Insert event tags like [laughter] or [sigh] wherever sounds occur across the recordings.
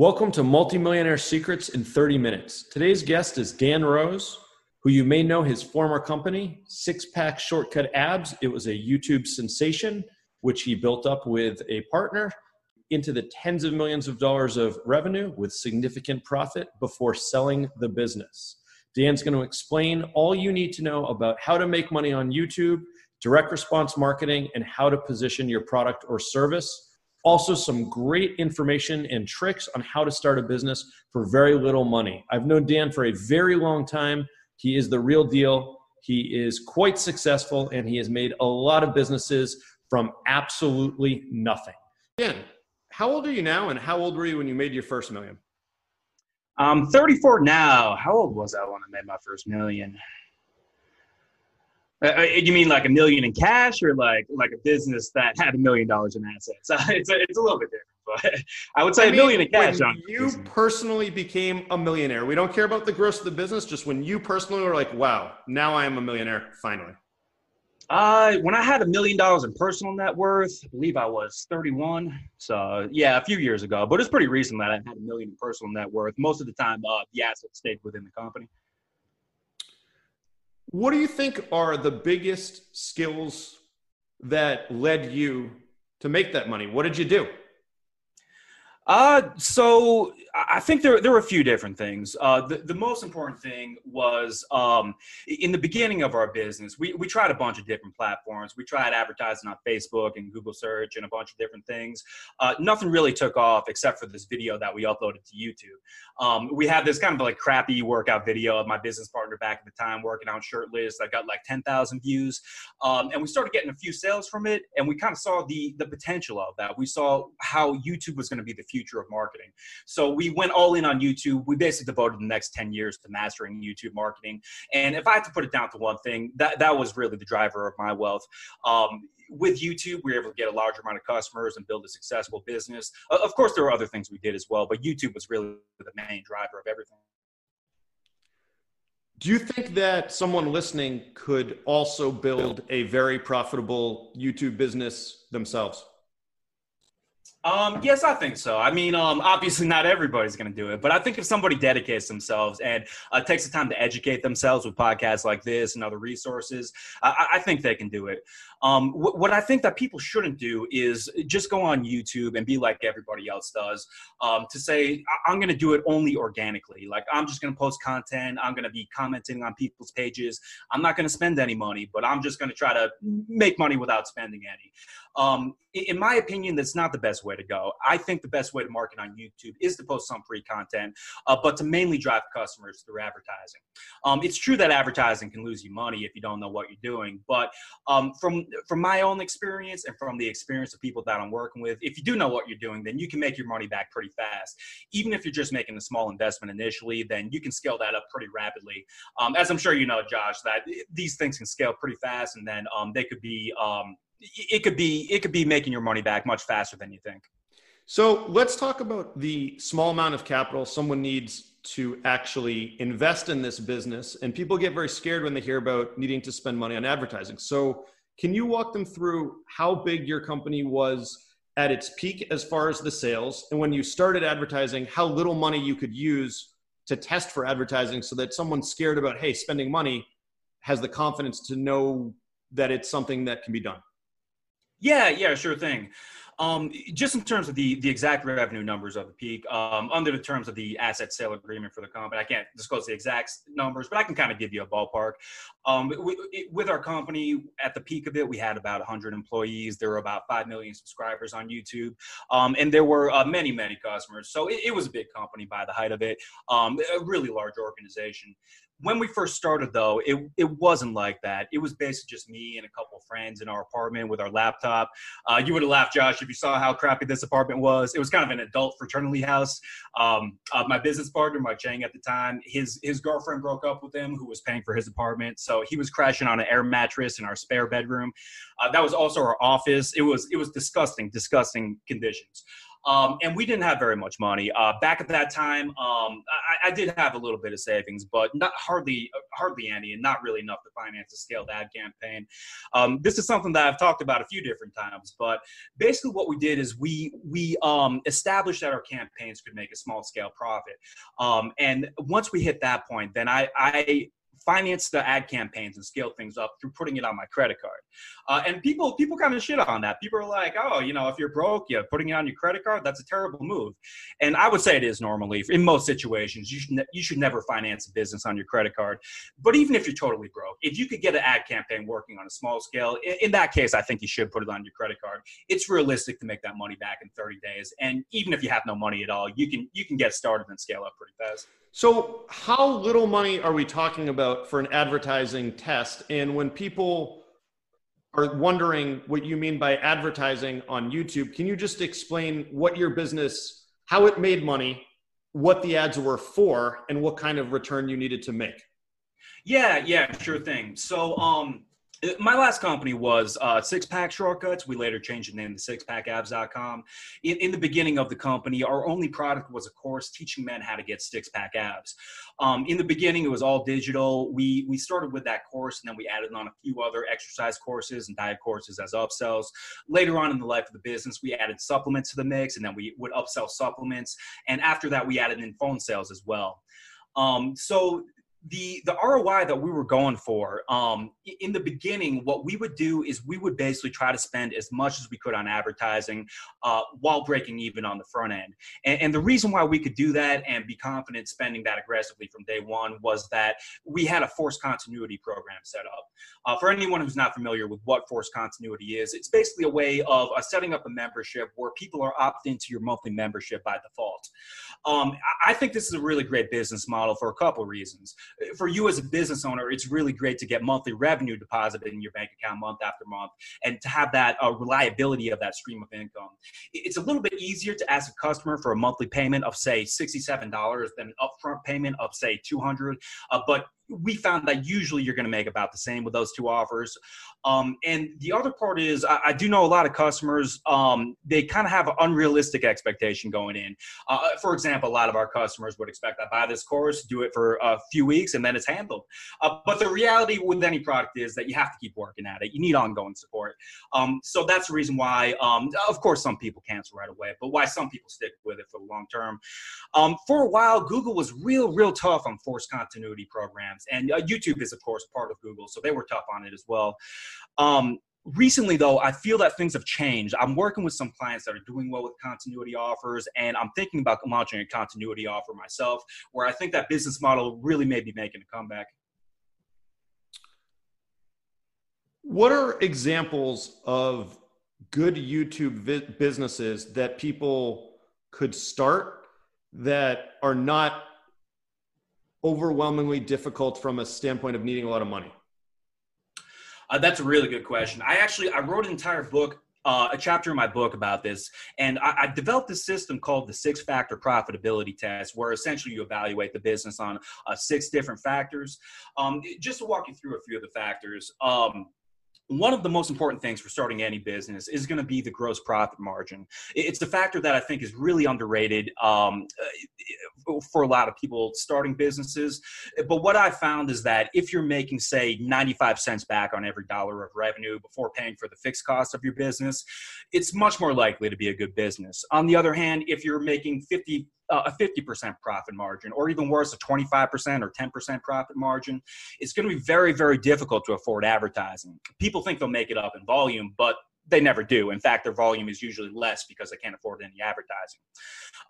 Welcome to Multimillionaire Secrets in 30 Minutes. Today's guest is Dan Rose, who you may know his former company, Six Pack Shortcut Abs. It was a YouTube sensation, which he built up with a partner into the tens of millions of dollars of revenue with significant profit before selling the business. Dan's going to explain all you need to know about how to make money on YouTube, direct response marketing, and how to position your product or service also, some great information and tricks on how to start a business for very little money. I've known Dan for a very long time. He is the real deal. He is quite successful and he has made a lot of businesses from absolutely nothing. Dan, how old are you now and how old were you when you made your first million? I'm 34 now. How old was I when I made my first million? Uh, uh, you mean like a million in cash, or like like a business that had a million dollars in assets? [laughs] it's a, it's a little bit different, but [laughs] I would say I a million in cash. When you personally became a millionaire, we don't care about the gross of the business. Just when you personally were like, "Wow, now I am a millionaire, finally." Uh, when I had a million dollars in personal net worth, I believe I was 31. So yeah, a few years ago, but it's pretty recent that I had a million in personal net worth. Most of the time, uh, the assets stayed within the company. What do you think are the biggest skills that led you to make that money? What did you do? Uh, so I think there, there were a few different things. Uh, the, the most important thing was um, in the beginning of our business, we, we tried a bunch of different platforms. We tried advertising on Facebook and Google search and a bunch of different things. Uh, nothing really took off except for this video that we uploaded to YouTube. Um, we had this kind of like crappy workout video of my business partner back at the time working out shirtless. I got like 10,000 views. Um, and we started getting a few sales from it. And we kind of saw the, the potential of that. We saw how YouTube was going to be the future of marketing. So we went all in on YouTube. We basically devoted the next 10 years to mastering YouTube marketing. And if I had to put it down to one thing, that, that was really the driver of my wealth. Um, with YouTube, we were able to get a larger amount of customers and build a successful business. Of course, there were other things we did as well, but YouTube was really the main driver of everything. Do you think that someone listening could also build a very profitable YouTube business themselves? Um, yes, I think so. I mean, um, obviously not everybody's going to do it, but I think if somebody dedicates themselves and uh, takes the time to educate themselves with podcasts like this and other resources, I, I think they can do it. Um, wh- what I think that people shouldn't do is just go on YouTube and be like everybody else does. Um, to say I- am going to do it only organically, like I'm just going to post content, I'm going to be commenting on people's pages. I'm not going to spend any money, but I'm just going to try to make money without spending any. Um, in my opinion, that's not the best way to go. I think the best way to market on YouTube is to post some free content, uh, but to mainly drive customers through advertising. Um, it's true that advertising can lose you money if you don't know what you're doing, but um, from from my own experience and from the experience of people that I'm working with, if you do know what you're doing, then you can make your money back pretty fast. Even if you're just making a small investment initially, then you can scale that up pretty rapidly. Um, as I'm sure you know, Josh, that these things can scale pretty fast, and then um, they could be um, it could be it could be making your money back much faster than you think. So let's talk about the small amount of capital someone needs to actually invest in this business. And people get very scared when they hear about needing to spend money on advertising. So can you walk them through how big your company was at its peak as far as the sales? And when you started advertising, how little money you could use to test for advertising so that someone scared about, hey, spending money has the confidence to know that it's something that can be done? Yeah, yeah, sure thing. Um, just in terms of the the exact revenue numbers of the peak, um, under the terms of the asset sale agreement for the company, I can't disclose the exact numbers, but I can kind of give you a ballpark. Um, we, it, with our company, at the peak of it, we had about 100 employees. There were about 5 million subscribers on YouTube, um, and there were uh, many, many customers. So it, it, was a big company by the height of it, um, a really large organization when we first started though it, it wasn't like that. It was basically just me and a couple of friends in our apartment with our laptop. Uh, you would have laughed josh if you saw how crappy this apartment was. It was kind of an adult fraternity house. Um, uh, my business partner mike chang at the time his his girlfriend broke up with him who was paying for his apartment. So he was crashing on an air mattress in our spare bedroom. Uh, that was also our office. It was it was disgusting disgusting conditions Um, and we didn't have very much money uh, back at that time. Um, I, I, did have a little bit of savings, but not hardly hardly any, and not really enough to finance a scaled ad campaign. Um, this is something that I've talked about a few different times, but basically what we did is we we um, established that our campaigns could make a small scale profit, um, and once we hit that point, then I I finance the ad campaigns and scale things up through putting it on my credit card. Uh, and people people kind of shit on that. People are like, oh, you know, if you're broke, yeah, putting it on your credit card, that's a terrible move. And I would say it is normally in most situations. You should ne- you should never finance a business on your credit card. But even if you're totally broke, if you could get an ad campaign working on a small scale, in, in that case, I think you should put it on your credit card. It's realistic to make that money back in 30 days. And even if you have no money at all, you can you can get started and scale up pretty fast. So, how little money are we talking about for an advertising test? And when people are wondering what you mean by advertising on YouTube, can you just explain what your business, how it made money, what the ads were for, and what kind of return you needed to make? Yeah, yeah, sure thing. So, um, my last company was uh, Six Pack Shortcuts. We later changed the name to sixpackabs.com. In, in the beginning of the company, our only product was a course teaching men how to get six pack abs. Um, in the beginning, it was all digital. We we started with that course, and then we added on a few other exercise courses and diet courses as upsells. Later on in the life of the business, we added supplements to the mix, and then we would upsell supplements. And after that, we added in phone sales as well. Um, so the the ROI that we were going for um, in the beginning, what we would do is we would basically try to spend as much as we could on advertising uh, while breaking even on the front end. And, and, the reason why we could do that and be confident spending that aggressively from day one was that we had a force continuity program set up. Uh, for anyone who's not familiar with what force continuity is, it's basically a way of uh, setting up a membership where people are opted into your monthly membership by default. Um, I think this is a really great business model for a couple reasons for you as a business owner, it's really great to get monthly revenue deposited in your bank account month after month and to have that uh, reliability of that stream of income. It's a little bit easier to ask a customer for a monthly payment of, say, $67 than an upfront payment of, say, 200 uh, But we found that usually you're going to make about the same with those two offers. Um, and the other part is, I, I, do know a lot of customers, um, they kind of have an unrealistic expectation going in. Uh, for example, a lot of our customers would expect I buy this course, do it for a few weeks, and then it's handled. Uh, but the reality with any product is that you have to keep working at it. You need ongoing support. Um, so that's the reason why, um, of course, some people cancel right away, but why some people stick with it for the long term. Um, for a while, Google was real, real tough on forced continuity programs and uh, YouTube is of course part of Google, so they were tough on it as well. Um, recently though i feel that things have changed i'm working with some clients that are doing well with continuity offers and i'm thinking about launching a continuity offer myself where i think that business model really may be making a comeback what are examples of good youtube vi- businesses that people could start that are not overwhelmingly difficult from a standpoint of needing a lot of money? Uh, that's a really good question. I actually I wrote an entire book, uh, a chapter in my book about this, and I, I developed a system called the six factor profitability test, where essentially you evaluate the business on uh, six different factors. Um, just to walk you through a few of the factors. Um, one of the most important things for starting any business is going to be the gross profit margin. It's the factor that I think is really underrated um, uh, for a lot of people starting businesses. But what I found is that if you're making, say, 95 cents back on every dollar of revenue before paying for the fixed cost of your business, it's much more likely to be a good business. On the other hand, if you're making 50 uh, a 50% profit margin, or even worse, a 25% or 10% profit margin, it's going to be very, very difficult to afford advertising. People think they'll make it up in volume, but they never do. In fact, their volume is usually less because they can't afford any advertising.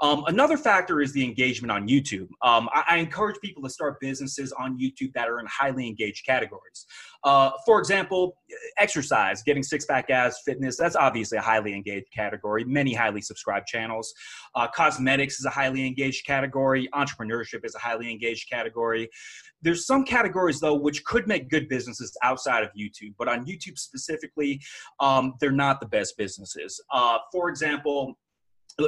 Um, another factor is the engagement on YouTube. Um, I, I, encourage people to start businesses on YouTube that are in highly engaged categories. Uh, for example, exercise, getting six pack abs, fitness, that's obviously a highly engaged category, many highly subscribed channels. Uh, cosmetics is a highly engaged category, entrepreneurship is a highly engaged category. There's some categories though which could make good businesses outside of YouTube, but on YouTube specifically, um, they're not the best businesses. Uh, for example,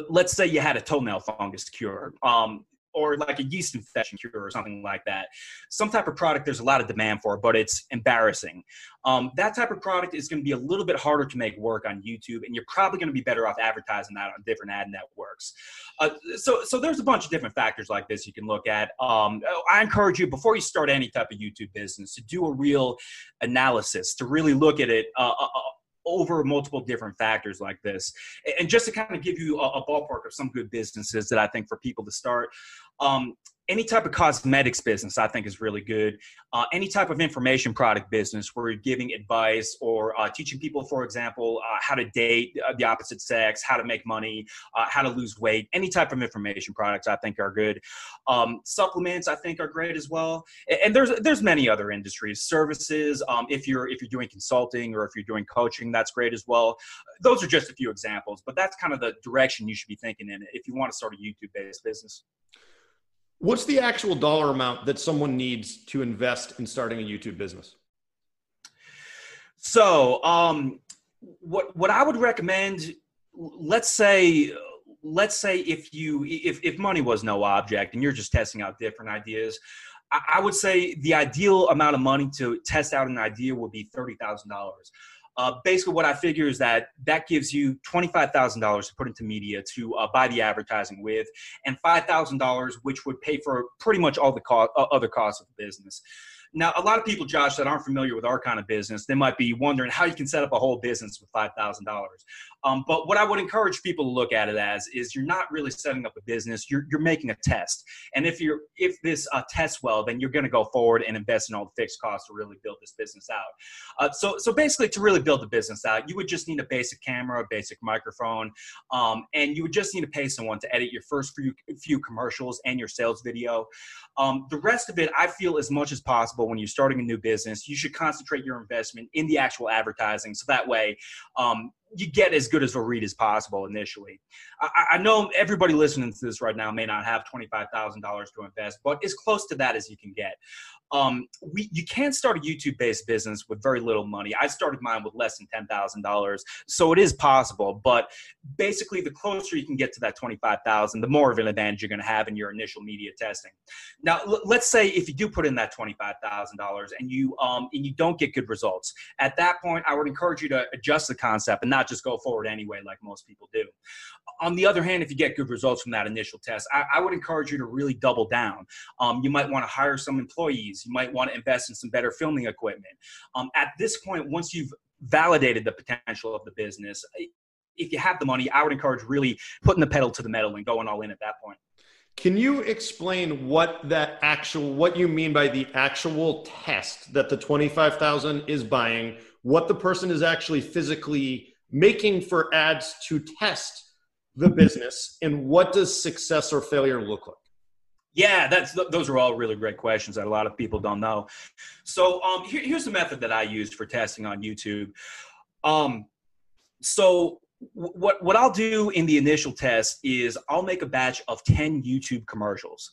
let's say you had a toenail fungus cure. Um, or like a yeast infection cure or something like that. Some type of product there's a lot of demand for, but it's embarrassing. Um, that type of product is going to be a little bit harder to make work on YouTube, and you're probably going to be better off advertising that on different ad networks. Uh, so, so there's a bunch of different factors like this you can look at. Um, I encourage you before you start any type of YouTube business to do a real analysis, to really look at it. Uh, uh, uh over multiple different factors like this. And just to kind of give you a, a, ballpark of some good businesses that I think for people to start, um, any type of cosmetics business i think is really good. Uh, any type of information product business where you're giving advice or uh, teaching people for example uh, how to date the opposite sex how to make money uh, how to lose weight any type of information products i think are good. Um, supplements i think are great as well. And there's there's many other industries. Services um, if you're if you're doing consulting or if you're doing coaching that's great as well. Those are just a few examples but that's kind of the direction you should be thinking in if you want to start a youtube based business What's the actual dollar amount that someone needs to invest in starting a YouTube business? So, um, what what I would recommend, let's say, let's say if you if if money was no object and you're just testing out different ideas, I, I would say the ideal amount of money to test out an idea would be thirty thousand dollars. Uh, basically, what I figure is that that gives you $25,000 to put into media to uh, buy the advertising with, and $5,000, which would pay for pretty much all the co- uh, other costs of the business. Now, a lot of people, Josh, that aren't familiar with our kind of business, they might be wondering how you can set up a whole business with five thousand um, dollars. But what I would encourage people to look at it as is you're not really setting up a business; you're you're making a test. And if you're if this uh, tests well, then you're going to go forward and invest in all the fixed costs to really build this business out. Uh, so so basically, to really build the business out, you would just need a basic camera, a basic microphone, um, and you would just need to pay someone to edit your first few few commercials and your sales video. Um, the rest of it, I feel, as much as possible when you're starting a new business, you should concentrate your investment in the actual advertising. So that way, um, you get as good as a read as possible initially. I, I, know everybody listening to this right now may not have $25,000 to invest, but as close to that as you can get. Um, we, you can start a YouTube based business with very little money. I started mine with less than $10,000. So it is possible, but basically the closer you can get to that 25,000, the more of an advantage you're going to have in your initial media testing. Now, l- let's say if you do put in that $25,000 and you, um, and you don't get good results, at that point, I would encourage you to adjust the concept and not just go forward anyway, like most people do. On the other hand, if you get good results from that initial test, I, I would encourage you to really double down. Um, you might want to hire some employees. You might want to invest in some better filming equipment. Um, at this point, once you've validated the potential of the business, if you have the money, I would encourage really putting the pedal to the metal and going all in at that point. Can you explain what that actual what you mean by the actual test that the 25,000 is buying, what the person is actually physically making for ads to test the business and what does success or failure look like? Yeah, that's those are all really great questions that a lot of people don't know. So um, here, here's the method that I used for testing on YouTube. Um, so what what I'll do in the initial test is I'll make a batch of 10 YouTube commercials.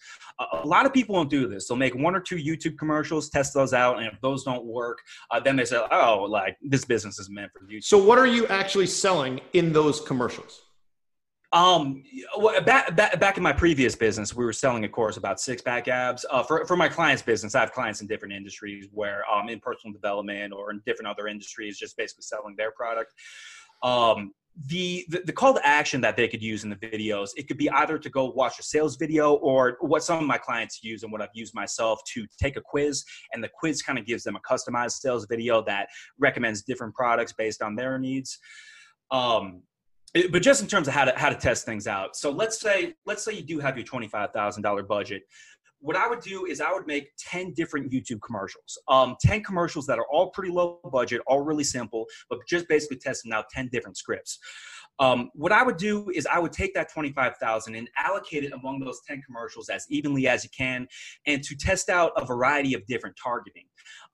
a lot of people won't do this. They'll make one or two YouTube commercials, test those out, and if those don't work, uh, then they say, "Oh, like this business is meant for YouTube." So what are you actually selling in those commercials? Um, back, back, back in my previous business, we were selling a course about six pack abs. Uh, for, for my clients' business, I have clients in different industries where, um, in personal development or in different other industries, just basically selling their product. Um, the, the, the call to action that they could use in the videos it could be either to go watch a sales video or what some of my clients use and what i've used myself to take a quiz. And the quiz kind of gives them a customized sales video that recommends different products based on their needs. Um, it, but just in terms of how to how to test things out. So let's say let's say you do have your $25000 budget what I would do is I would make 10 different YouTube commercials. Um, 10 commercials that are all pretty low budget, all really simple, but just basically testing out 10 different scripts. Um, what I would do is I would take that 25,000 and allocate it among those 10 commercials as evenly as you can and to test out a variety of different targeting.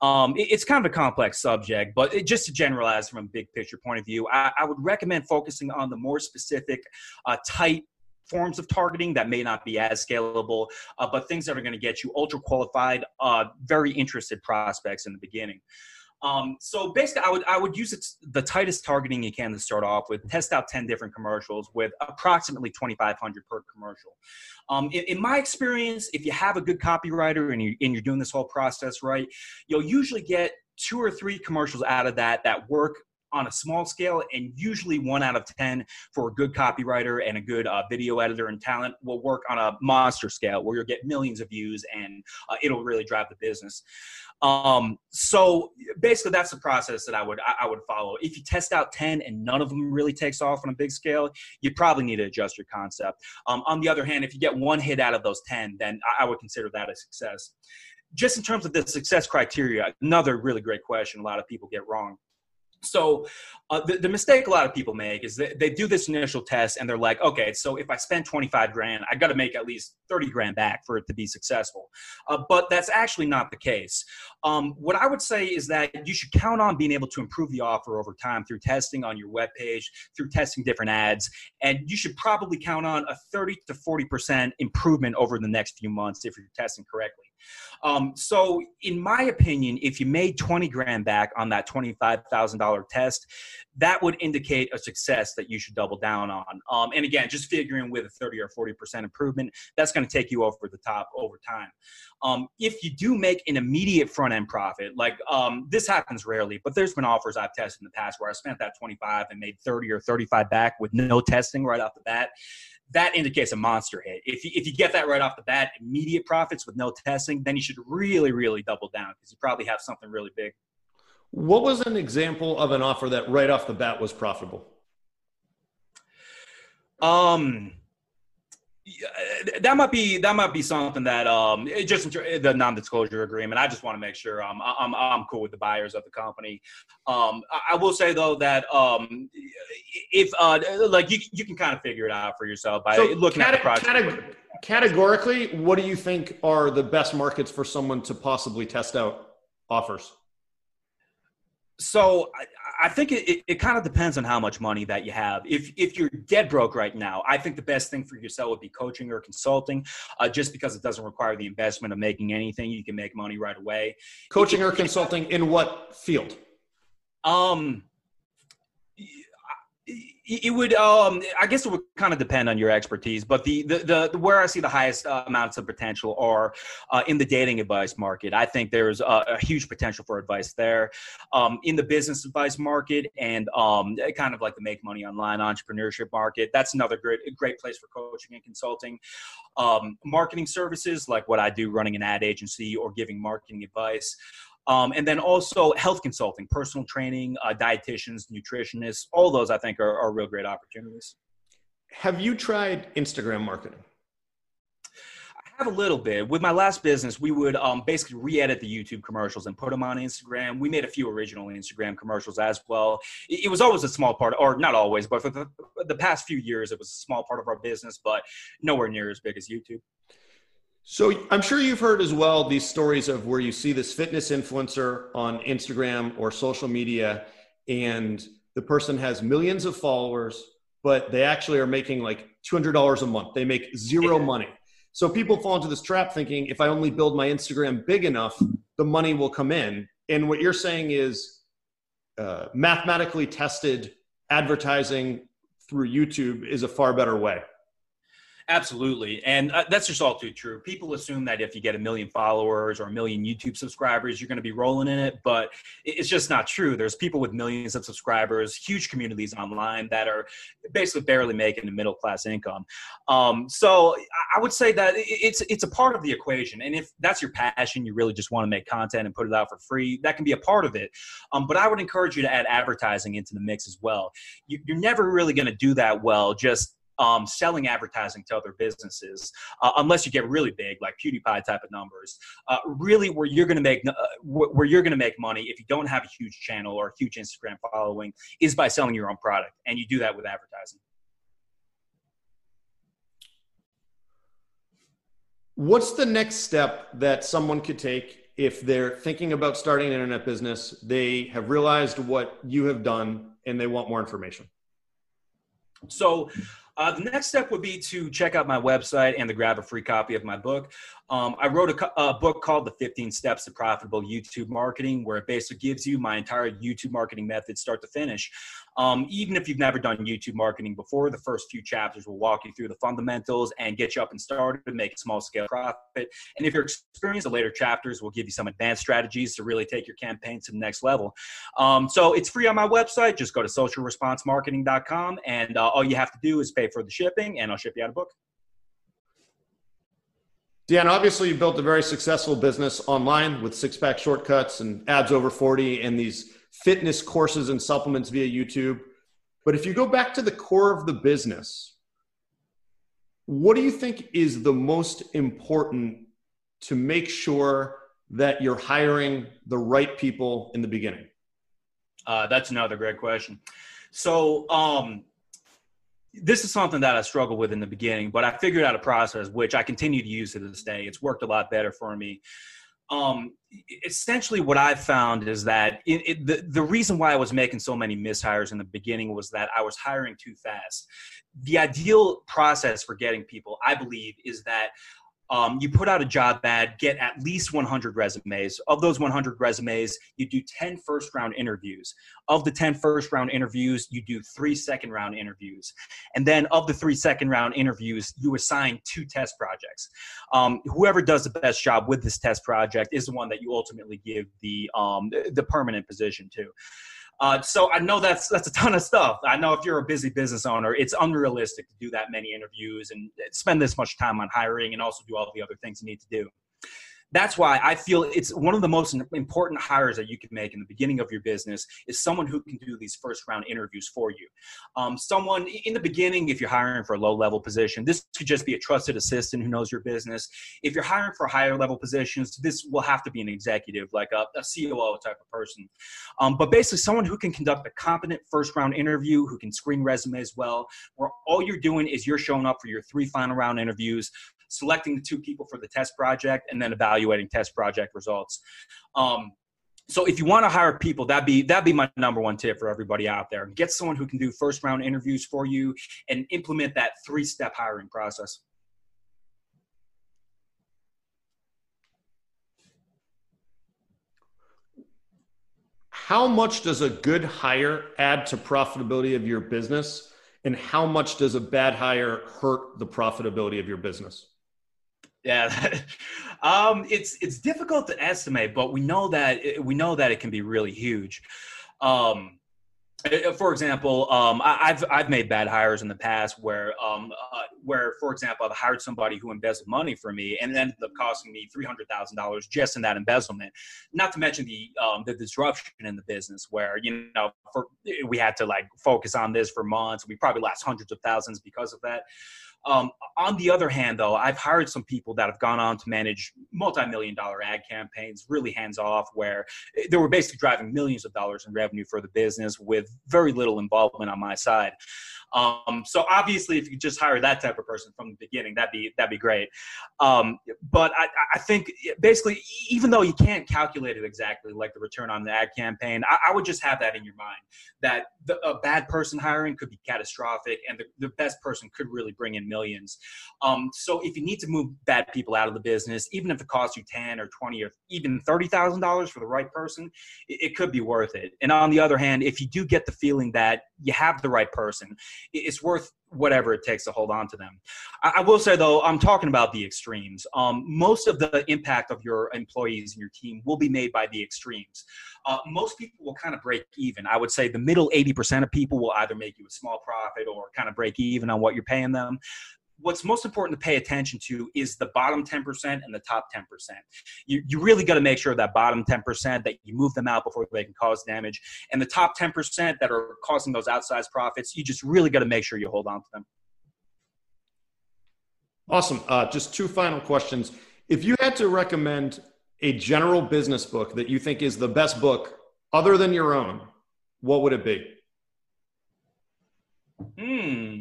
Um, it, it's kind of a complex subject, but it, just to generalize from a big picture point of view, I, I would recommend focusing on the more specific, uh, tight forms of targeting that may not be as scalable, uh, but things that are going to get you ultra qualified, uh, very interested prospects in the beginning. Um, so basically, I would I would use it, the tightest targeting you can to start off with. Test out ten different commercials with approximately twenty five hundred per commercial. Um, in, in, my experience, if you have a good copywriter and, you, and you're doing this whole process right, you'll usually get two or three commercials out of that that work on a small scale, and usually one out of 10 for a good copywriter and a good uh, video editor and talent will work on a monster scale where you'll get millions of views and uh, it'll really drive the business. Um, so basically, that's the process that I would I, I would follow. If you test out 10 and none of them really takes off on a big scale, you probably need to adjust your concept. Um, on the other hand, if you get one hit out of those 10, then I, I would consider that a success just in terms of the success criteria, another really great question a lot of people get wrong. So uh, the, the, mistake a lot of people make is that they do this initial test and they're like, okay, so if I spend 25 grand, I got to make at least 30 grand back for it to be successful. Uh, but that's actually not the case. Um, what I would say is that you should count on being able to improve the offer over time through testing on your web page, through testing different ads, and you should probably count on a 30 to 40% improvement over the next few months if you're testing correctly. Um, so, in my opinion, if you made 20 grand back on that $25,000 test, that would indicate a success that you should double down on. Um, and again, just figuring with a 30 or 40% improvement, that's going to take you over the top over time. Um, if you do make an immediate front end profit, like um, this happens rarely, but there's been offers I've tested in the past where I spent that 25 and made 30 or 35 back with no testing right off the bat that indicates a monster hit. If you, if you get that right off the bat, immediate profits with no testing, then you should really, really double down because you probably have something really big. What was an example of an offer that right off the bat was profitable? Um, that might be that might be something that um just the non-disclosure agreement. I just want to make sure I'm I'm I'm cool with the buyers of the company. Um, I will say though that um if uh like you you can kind of figure it out for yourself by so looking cate- at the project. Cate- categorically, what do you think are the best markets for someone to possibly test out offers? So I, think it, it, it, kind of depends on how much money that you have. If if you're dead broke right now, I think the best thing for yourself would be coaching or consulting, uh, just because it doesn't require the investment of making anything. You can make money right away. Coaching or consulting in what field? Um, it would um i guess it would kind of depend on your expertise but the the, the where i see the highest uh, amounts of potential are uh, in the dating advice market. I think there's a, a huge potential for advice there. Um, in the business advice market and um, kind of like the make money online entrepreneurship market that's another great great place for coaching and consulting. Um, marketing services like what i do running an ad agency or giving marketing advice um, and then also health consulting, personal training, uh, dietitians, nutritionists, all those I think are, are real great opportunities. Have you tried Instagram marketing? I have a little bit. With my last business, we would um, basically re-edit the YouTube commercials and put them on Instagram. We made a few original Instagram commercials as well. It, it was always a small part, or not always, but for the, the past few years, it was a small part of our business, but nowhere near as big as YouTube. So I'm sure you've heard as well these stories of where you see this fitness influencer on Instagram or social media, and the person has millions of followers, but they actually are making like $200 a month. They make zero money. So people fall into this trap thinking if I only build my Instagram big enough, the money will come in. And what you're saying is uh, mathematically tested advertising through YouTube is a far better way. Absolutely. And uh, that's just all too true. People assume that if you get a million followers or a million YouTube subscribers, you're going to be rolling in it, but it's just not true. There's people with millions of subscribers, huge communities online that are basically barely making a middle class income. Um, so I would say that it's it's a part of the equation. And if that's your passion, you really just want to make content and put it out for free, that can be a part of it. Um, but I would encourage you to add advertising into the mix as well. You, you're never really going to do that well just um, selling advertising to other businesses, uh, unless you get really big, like PewDiePie type of numbers. Uh, really, where you're going to make uh, where you're going to make money if you don't have a huge channel or a huge Instagram following is by selling your own product, and you do that with advertising. What's the next step that someone could take if they're thinking about starting an internet business? They have realized what you have done and they want more information. So, Uh, the next step would be to check out my website and to grab a free copy of my book. Um, I wrote a, a, book called The 15 Steps to Profitable YouTube Marketing, where it basically gives you my entire YouTube marketing method, start to finish. Um, even if you've never done YouTube marketing before, the first few chapters will walk you through the fundamentals and get you up and started to make a small scale profit. And if you're experienced, the later chapters will give you some advanced strategies to really take your campaign to the next level. Um, so it's free on my website. Just go to socialresponsemarketing.com, and uh, all you have to do is pay for the shipping, and I'll ship you out a book. Dan, obviously you built a very successful business online with six pack shortcuts and abs over 40 and these fitness courses and supplements via YouTube. But if you go back to the core of the business, what do you think is the most important to make sure that you're hiring the right people in the beginning? Uh, that's another great question. So, um, this is something that I struggled with in the beginning, but I figured out a process which I continue to use to this day. It's worked a lot better for me. Um, essentially, what I've found is that it, it, the the reason why I was making so many mishires in the beginning was that I was hiring too fast. The ideal process for getting people, I believe, is that um, you put out a job ad, get at least 100 resumes. Of those 100 resumes, you do 10 first round interviews. Of the 10 first round interviews, you do three second round interviews. And then of the three second round interviews, you assign two test projects. Um, whoever does the best job with this test project is the one that you ultimately give the, um, the permanent position to. Uh, so I know that's that's a ton of stuff. I know if you're a busy business owner, it's unrealistic to do that many interviews and spend this much time on hiring and also do all the other things you need to do that's why I feel it's one of the most important hires that you can make in the beginning of your business is someone who can do these first round interviews for you. Um, someone in the beginning, if you're hiring for a low level position, this could just be a trusted assistant who knows your business. If you're hiring for higher level positions, this will have to be an executive, like a, a COO type of person. Um, but basically, someone who can conduct a competent first round interview, who can screen resumes well, where all you're doing is you're showing up for your three final round interviews selecting the two people for the test project, and then evaluating test project results. Um, so if you want to hire people, that'd be that'd be my number one tip for everybody out there. Get someone who can do first round interviews for you and implement that three step hiring process. How much does a good hire add to profitability of your business? And how much does a bad hire hurt the profitability of your business? Yeah, [laughs] um, it's it's difficult to estimate, but we know that it, we know that it can be really huge. Um, uh, for example, um, I, have I've made bad hires in the past where um, uh, where for example I've hired somebody who embezzled money from me and it ended up costing me three hundred thousand dollars just in that embezzlement. Not to mention the um, the disruption in the business where you know for, we had to like focus on this for months. We probably lost hundreds of thousands because of that. Um, on the other hand, though, I've hired some people that have gone on to manage multi-million dollar ad campaigns, really hands off, where they were basically driving millions of dollars in revenue for the business with very little involvement on my side. Um, so obviously, if you just hire that type of person from the beginning, that'd be that'd be great. Um, but I, I, think basically, even though you can't calculate it exactly, like the return on the ad campaign, I, I would just have that in your mind that the, a bad person hiring could be catastrophic, and the, the best person could really bring in millions. Um, so if you need to move bad people out of the business, even if it costs you ten or twenty or even thirty thousand dollars for the right person, it, it could be worth it. And on the other hand, if you do get the feeling that you have the right person, it's worth whatever it takes to hold on to them. I, will say though, I'm talking about the extremes. Um, most of the impact of your employees and your team will be made by the extremes. Uh, most people will kind of break even. I would say the middle 80% of people will either make you a small profit or kind of break even on what you're paying them what's most important to pay attention to is the bottom 10% and the top 10%. You, you really got to make sure that bottom 10% that you move them out before they can cause damage. And the top 10% that are causing those outsized profits, you just really got to make sure you hold on to them. Awesome. Uh, just two final questions. If you had to recommend a general business book that you think is the best book other than your own, what would it be? Hmm.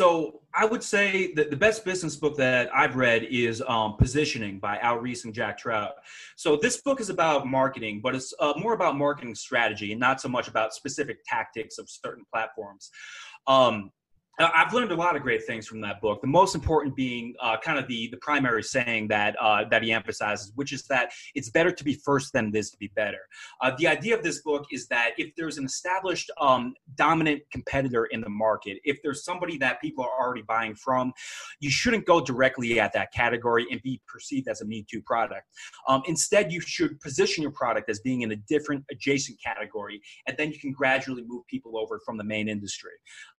So I would say that the best business book that I've read is um, Positioning by Al Ries and Jack Trout. So this book is about marketing, but it's uh, more about marketing strategy and not so much about specific tactics of certain platforms. Um, I've learned a lot of great things from that book. The most important being uh, kind of the the primary saying that uh, that he emphasizes, which is that it's better to be first than it is to be better. Uh, the idea of this book is that if there's an established um, dominant competitor in the market, if there's somebody that people are already buying from, you shouldn't go directly at that category and be perceived as a Me Too product. Um, instead, you should position your product as being in a different adjacent category, and then you can gradually move people over from the main industry.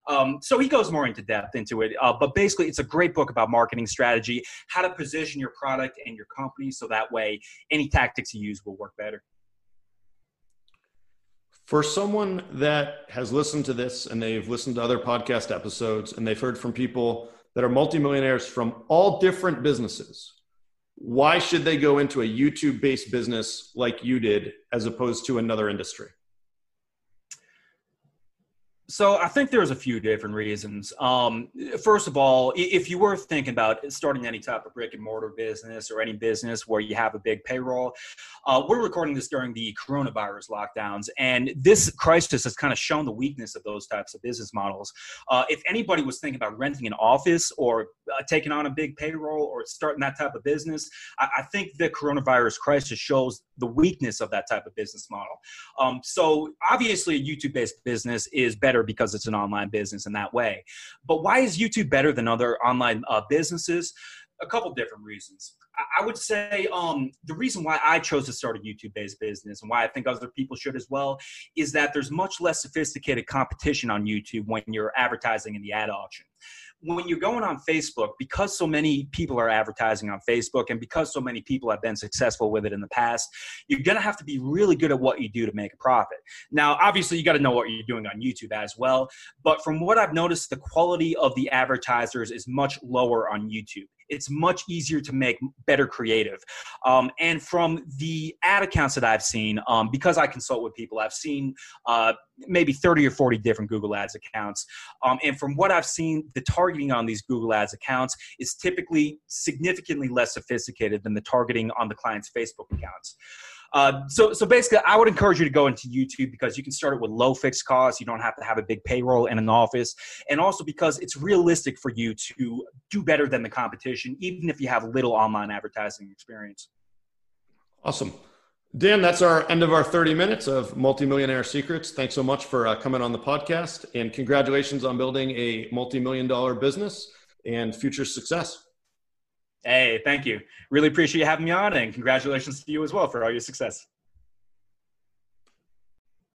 Um, so he goes more into depth into it. Uh, but basically, it's a great book about marketing strategy, how to position your product and your company so that way any tactics you use will work better. For someone that has listened to this and they've listened to other podcast episodes and they've heard from people that are multimillionaires from all different businesses, why should they go into a YouTube based business like you did as opposed to another industry? So I think there's a few different reasons. Um, first of all, if you were thinking about starting any type of brick and mortar business or any business where you have a big payroll, uh, we're recording this during the coronavirus lockdowns, and this crisis has kind of shown the weakness of those types of business models. Uh, if anybody was thinking about renting an office or uh, taking on a big payroll or starting that type of business, I, I, think the coronavirus crisis shows the weakness of that type of business model. Um, so obviously, a YouTube-based business is better because it's an online business in that way. But why is YouTube better than other online uh, businesses? A couple different reasons. I would say um, the reason why I chose to start a YouTube based business and why I think other people should as well is that there's much less sophisticated competition on YouTube when you're advertising in the ad auction when you're going on Facebook, because so many people are advertising on Facebook and because so many people have been successful with it in the past, you're going to have to be really good at what you do to make a profit. Now, obviously, you got to know what you're doing on YouTube as well. But from what I've noticed, the quality of the advertisers is much lower on YouTube it's much easier to make better creative. Um, and from the ad accounts that I've seen, um, because I consult with people, I've seen uh, maybe 30 or 40 different Google Ads accounts. Um, and from what I've seen, the targeting on these Google Ads accounts is typically significantly less sophisticated than the targeting on the client's Facebook accounts. Uh, so, so basically, I would encourage you to go into YouTube because you can start it with low fixed costs. You don't have to have a big payroll in an office, and also because it's realistic for you to do better than the competition, even if you have little online advertising experience. Awesome. Dan, that's our end of our 30 minutes of Multimillionaire Secrets. Thanks so much for uh, coming on the podcast and congratulations on building a multi million dollar business and future success. Hey, thank you. Really appreciate you having me on, and congratulations to you as well for all your success.